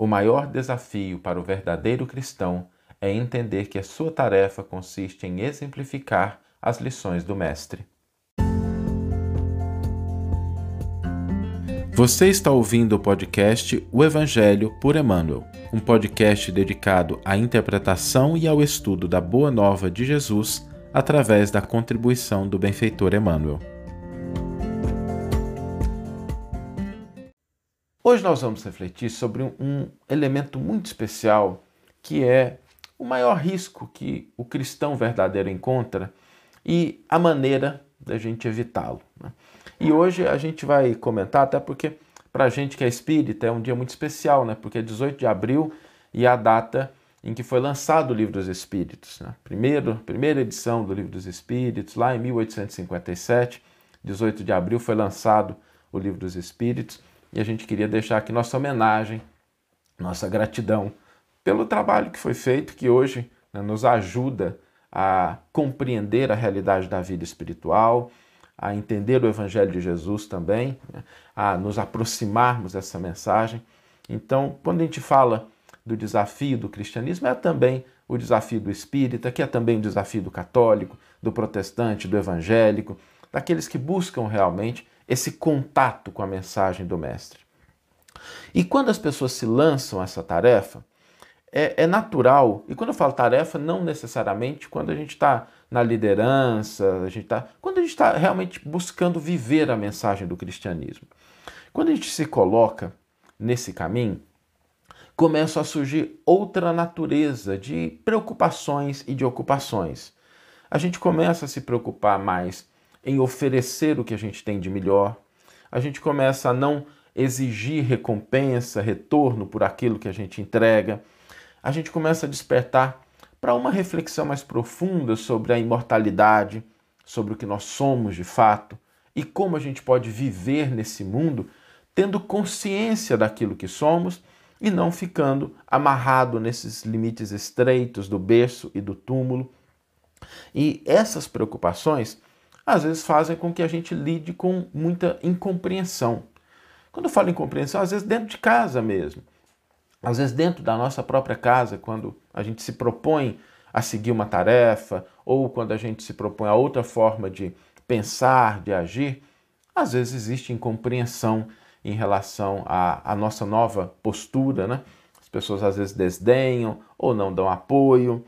O maior desafio para o verdadeiro cristão é entender que a sua tarefa consiste em exemplificar as lições do Mestre. Você está ouvindo o podcast O Evangelho por Emmanuel, um podcast dedicado à interpretação e ao estudo da Boa Nova de Jesus através da contribuição do benfeitor Emmanuel. Hoje nós vamos refletir sobre um elemento muito especial que é o maior risco que o cristão verdadeiro encontra e a maneira da gente evitá-lo. Né? E hoje a gente vai comentar, até porque para a gente que é espírita é um dia muito especial, né? porque é 18 de abril e é a data em que foi lançado o Livro dos Espíritos. Né? Primeiro, primeira edição do Livro dos Espíritos, lá em 1857, 18 de abril, foi lançado o Livro dos Espíritos e a gente queria deixar aqui nossa homenagem, nossa gratidão pelo trabalho que foi feito, que hoje né, nos ajuda a compreender a realidade da vida espiritual, a entender o Evangelho de Jesus também, né, a nos aproximarmos dessa mensagem. Então, quando a gente fala do desafio do cristianismo, é também o desafio do espírita, que é também o desafio do católico, do protestante, do evangélico, daqueles que buscam realmente esse contato com a mensagem do Mestre. E quando as pessoas se lançam a essa tarefa, é, é natural, e quando eu falo tarefa, não necessariamente quando a gente está na liderança, a gente tá, quando a gente está realmente buscando viver a mensagem do cristianismo. Quando a gente se coloca nesse caminho, começa a surgir outra natureza de preocupações e de ocupações. A gente começa a se preocupar mais em oferecer o que a gente tem de melhor. A gente começa a não exigir recompensa, retorno por aquilo que a gente entrega. A gente começa a despertar para uma reflexão mais profunda sobre a imortalidade, sobre o que nós somos de fato e como a gente pode viver nesse mundo tendo consciência daquilo que somos e não ficando amarrado nesses limites estreitos do berço e do túmulo. E essas preocupações às vezes fazem com que a gente lide com muita incompreensão. Quando eu falo incompreensão, às vezes dentro de casa mesmo. Às vezes dentro da nossa própria casa, quando a gente se propõe a seguir uma tarefa ou quando a gente se propõe a outra forma de pensar, de agir, às vezes existe incompreensão em relação à, à nossa nova postura, né? As pessoas às vezes desdenham ou não dão apoio,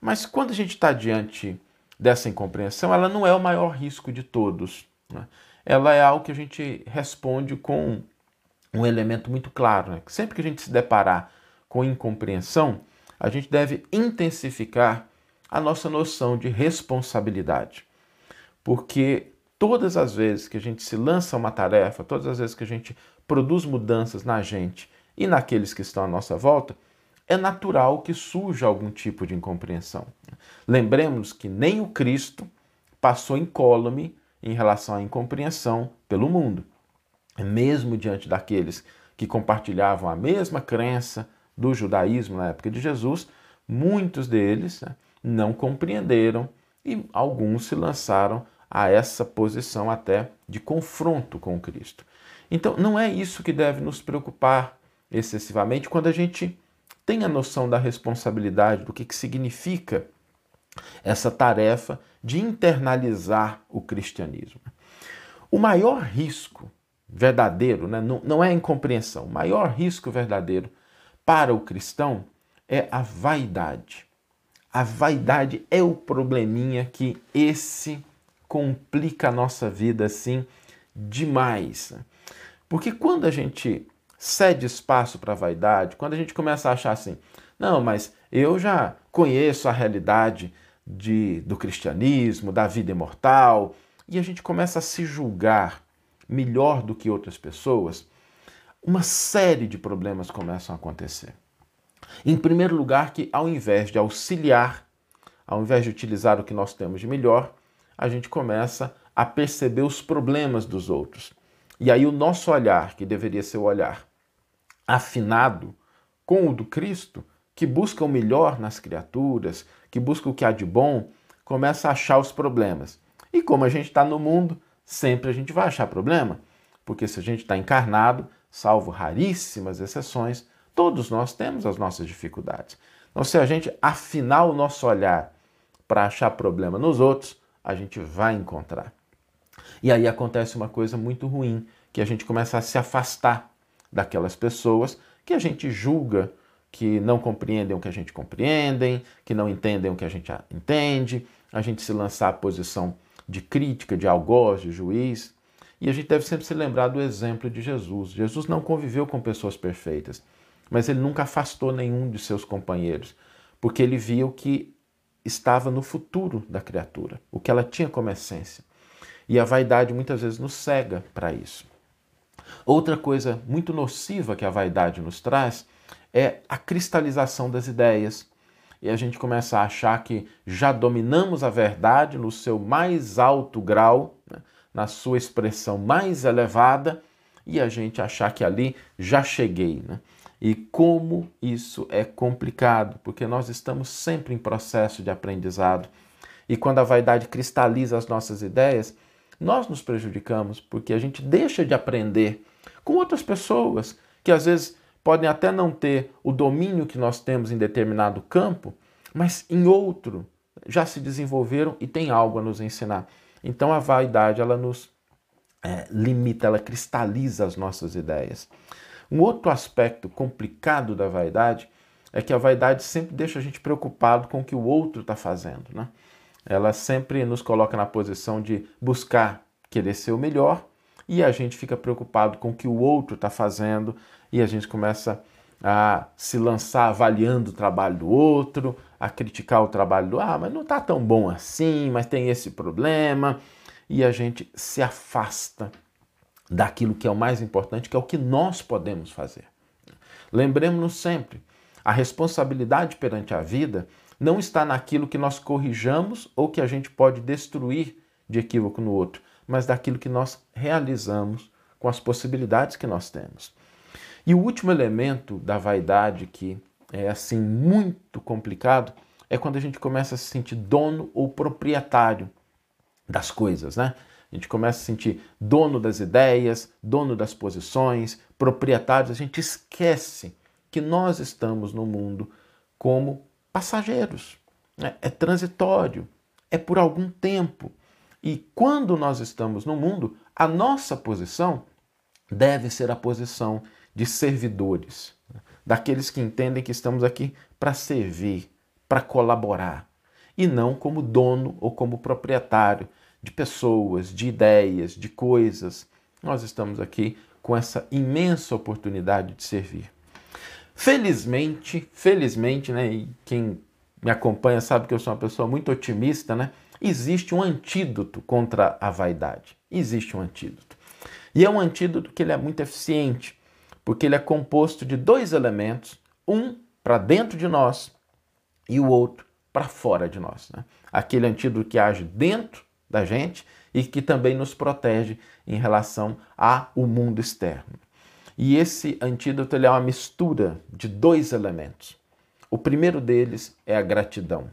mas quando a gente está diante dessa incompreensão, ela não é o maior risco de todos. Né? Ela é algo que a gente responde com um elemento muito claro. Né? Sempre que a gente se deparar com incompreensão, a gente deve intensificar a nossa noção de responsabilidade. Porque todas as vezes que a gente se lança uma tarefa, todas as vezes que a gente produz mudanças na gente e naqueles que estão à nossa volta, é natural que surja algum tipo de incompreensão. Lembremos que nem o Cristo passou incólume em relação à incompreensão pelo mundo. Mesmo diante daqueles que compartilhavam a mesma crença do judaísmo na época de Jesus, muitos deles né, não compreenderam e alguns se lançaram a essa posição até de confronto com Cristo. Então, não é isso que deve nos preocupar excessivamente quando a gente tem a noção da responsabilidade, do que, que significa essa tarefa de internalizar o cristianismo. O maior risco verdadeiro, né, não, não é a incompreensão, o maior risco verdadeiro para o cristão é a vaidade. A vaidade é o probleminha que esse complica a nossa vida assim demais. Porque quando a gente cede espaço para vaidade, quando a gente começa a achar assim, não, mas eu já conheço a realidade de, do cristianismo, da vida imortal, e a gente começa a se julgar melhor do que outras pessoas, uma série de problemas começam a acontecer. Em primeiro lugar, que ao invés de auxiliar, ao invés de utilizar o que nós temos de melhor, a gente começa a perceber os problemas dos outros. E aí o nosso olhar, que deveria ser o olhar afinado com o do Cristo, que busca o melhor nas criaturas, que busca o que há de bom, começa a achar os problemas. E como a gente está no mundo, sempre a gente vai achar problema, porque se a gente está encarnado, salvo raríssimas exceções, Todos nós temos as nossas dificuldades. Então, se a gente afinar o nosso olhar para achar problema nos outros, a gente vai encontrar. E aí acontece uma coisa muito ruim, que a gente começa a se afastar daquelas pessoas que a gente julga que não compreendem o que a gente compreendem, que não entendem o que a gente entende, a gente se lançar à posição de crítica, de algoz, de juiz. E a gente deve sempre se lembrar do exemplo de Jesus. Jesus não conviveu com pessoas perfeitas, mas ele nunca afastou nenhum de seus companheiros, porque ele via o que estava no futuro da criatura, o que ela tinha como essência. E a vaidade muitas vezes nos cega para isso. Outra coisa muito nociva que a vaidade nos traz é a cristalização das ideias. E a gente começa a achar que já dominamos a verdade no seu mais alto grau, né, na sua expressão mais elevada, e a gente achar que ali já cheguei. Né? E como isso é complicado, porque nós estamos sempre em processo de aprendizado. E quando a vaidade cristaliza as nossas ideias, nós nos prejudicamos, porque a gente deixa de aprender com outras pessoas que às vezes podem até não ter o domínio que nós temos em determinado campo, mas em outro já se desenvolveram e tem algo a nos ensinar. Então a vaidade ela nos é, limita, ela cristaliza as nossas ideias. Um outro aspecto complicado da vaidade é que a vaidade sempre deixa a gente preocupado com o que o outro está fazendo. Né? Ela sempre nos coloca na posição de buscar querer ser o melhor e a gente fica preocupado com o que o outro está fazendo e a gente começa a se lançar avaliando o trabalho do outro, a criticar o trabalho do ah, mas não está tão bom assim, mas tem esse problema e a gente se afasta daquilo que é o mais importante, que é o que nós podemos fazer. Lembremos-nos sempre, a responsabilidade perante a vida não está naquilo que nós corrijamos ou que a gente pode destruir de equívoco no outro, mas daquilo que nós realizamos com as possibilidades que nós temos. E o último elemento da vaidade que é assim muito complicado é quando a gente começa a se sentir dono ou proprietário das coisas, né? A gente começa a se sentir dono das ideias, dono das posições, proprietários. A gente esquece que nós estamos no mundo como passageiros. Né? É transitório, é por algum tempo. E quando nós estamos no mundo, a nossa posição deve ser a posição de servidores, né? daqueles que entendem que estamos aqui para servir, para colaborar, e não como dono ou como proprietário de pessoas, de ideias, de coisas. Nós estamos aqui com essa imensa oportunidade de servir. Felizmente, felizmente, né, e quem me acompanha sabe que eu sou uma pessoa muito otimista, né? Existe um antídoto contra a vaidade. Existe um antídoto. E é um antídoto que ele é muito eficiente, porque ele é composto de dois elementos, um para dentro de nós e o outro para fora de nós. Né? Aquele antídoto que age dentro da gente e que também nos protege em relação ao mundo externo. E esse antídoto é uma mistura de dois elementos. O primeiro deles é a gratidão.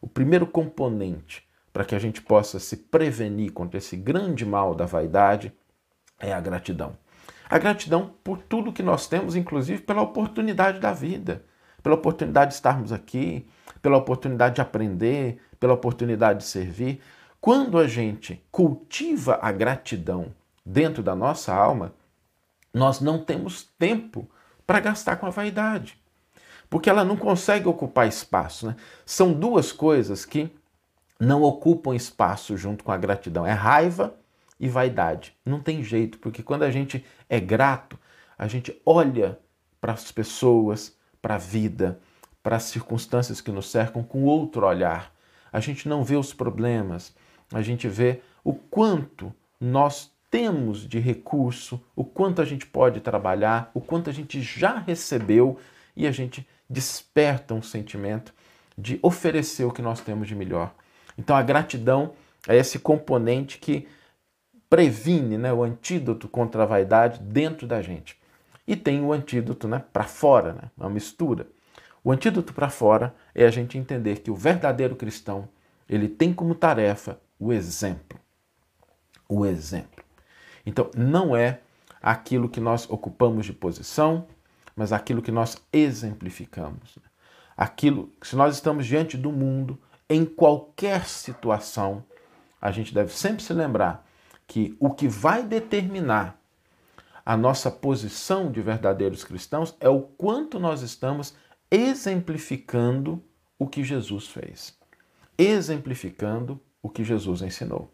O primeiro componente para que a gente possa se prevenir contra esse grande mal da vaidade é a gratidão. A gratidão por tudo que nós temos, inclusive pela oportunidade da vida, pela oportunidade de estarmos aqui, pela oportunidade de aprender, pela oportunidade de servir. Quando a gente cultiva a gratidão dentro da nossa alma, nós não temos tempo para gastar com a vaidade, porque ela não consegue ocupar espaço. Né? São duas coisas que não ocupam espaço junto com a gratidão: é raiva e vaidade. Não tem jeito, porque quando a gente é grato, a gente olha para as pessoas, para a vida, para as circunstâncias que nos cercam com outro olhar. A gente não vê os problemas, a gente vê o quanto nós temos de recurso, o quanto a gente pode trabalhar, o quanto a gente já recebeu e a gente desperta um sentimento de oferecer o que nós temos de melhor. Então a gratidão é esse componente que previne né, o antídoto contra a vaidade dentro da gente. E tem o antídoto né, para fora, né, uma mistura. O antídoto para fora é a gente entender que o verdadeiro cristão ele tem como tarefa o exemplo. O exemplo. Então, não é aquilo que nós ocupamos de posição, mas aquilo que nós exemplificamos. Né? Aquilo, se nós estamos diante do mundo, em qualquer situação, a gente deve sempre se lembrar que o que vai determinar a nossa posição de verdadeiros cristãos é o quanto nós estamos exemplificando o que Jesus fez, exemplificando o que Jesus ensinou.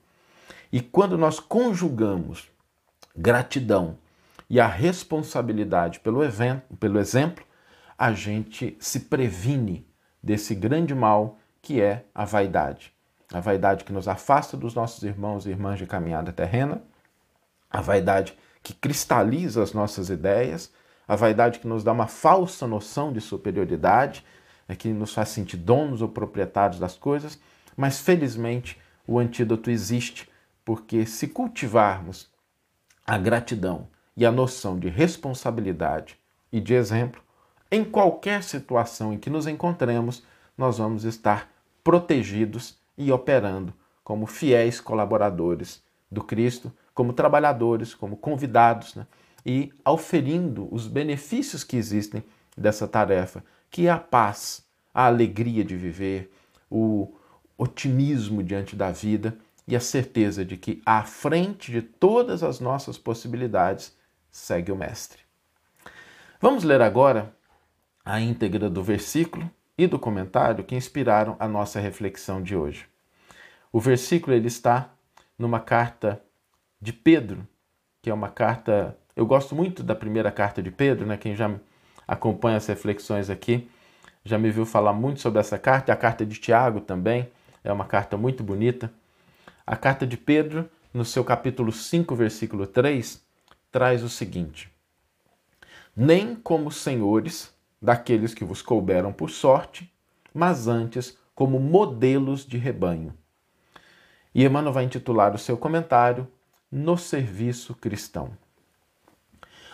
E quando nós conjugamos gratidão e a responsabilidade pelo, evento, pelo exemplo, a gente se previne desse grande mal que é a vaidade. A vaidade que nos afasta dos nossos irmãos e irmãs de caminhada terrena, a vaidade que cristaliza as nossas ideias, a vaidade que nos dá uma falsa noção de superioridade, é que nos faz sentir donos ou proprietários das coisas, mas felizmente o antídoto existe, porque se cultivarmos a gratidão e a noção de responsabilidade e de exemplo, em qualquer situação em que nos encontremos, nós vamos estar protegidos e operando como fiéis colaboradores do Cristo, como trabalhadores, como convidados, né? e auferindo os benefícios que existem dessa tarefa, que é a paz, a alegria de viver, o otimismo diante da vida e a certeza de que à frente de todas as nossas possibilidades segue o Mestre. Vamos ler agora a íntegra do versículo e do comentário que inspiraram a nossa reflexão de hoje. O versículo ele está numa carta de Pedro, que é uma carta. Eu gosto muito da primeira carta de Pedro, né? Quem já acompanha as reflexões aqui já me viu falar muito sobre essa carta. A carta de Tiago também é uma carta muito bonita. A carta de Pedro, no seu capítulo 5, versículo 3, traz o seguinte: Nem como senhores daqueles que vos couberam por sorte, mas antes como modelos de rebanho. E Emmanuel vai intitular o seu comentário No Serviço Cristão.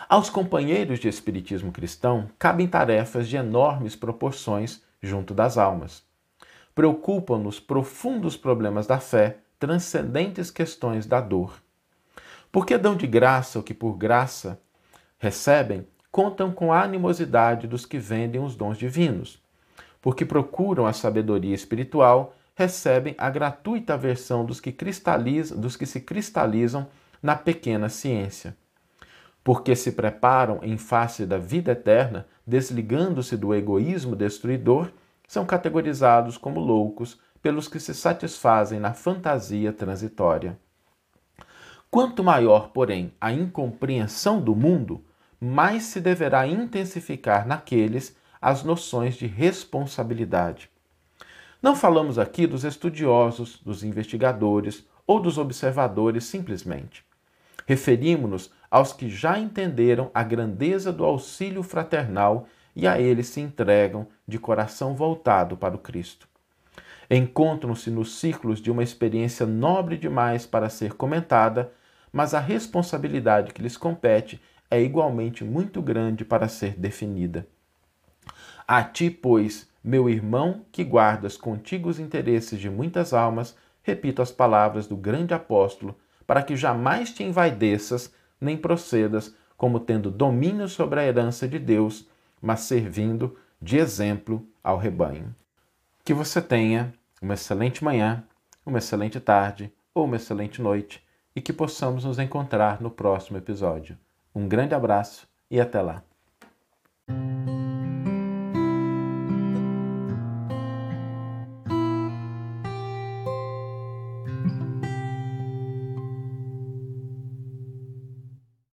Aos companheiros de Espiritismo cristão cabem tarefas de enormes proporções junto das almas. Preocupam-nos profundos problemas da fé, transcendentes questões da dor. Porque dão de graça o que por graça recebem, contam com a animosidade dos que vendem os dons divinos. Porque procuram a sabedoria espiritual, recebem a gratuita versão dos que, cristalizam, dos que se cristalizam na pequena ciência. Porque se preparam em face da vida eterna, desligando-se do egoísmo destruidor, são categorizados como loucos pelos que se satisfazem na fantasia transitória. Quanto maior, porém, a incompreensão do mundo, mais se deverá intensificar naqueles as noções de responsabilidade. Não falamos aqui dos estudiosos, dos investigadores ou dos observadores simplesmente. Referimos-nos aos que já entenderam a grandeza do auxílio fraternal e a eles se entregam de coração voltado para o Cristo. Encontram-se nos ciclos de uma experiência nobre demais para ser comentada mas a responsabilidade que lhes compete é igualmente muito grande para ser definida. A ti, pois, meu irmão, que guardas contigo os interesses de muitas almas, repito as palavras do grande apóstolo, para que jamais te envaideças, nem procedas como tendo domínio sobre a herança de Deus, mas servindo de exemplo ao rebanho. Que você tenha uma excelente manhã, uma excelente tarde ou uma excelente noite e que possamos nos encontrar no próximo episódio. Um grande abraço e até lá!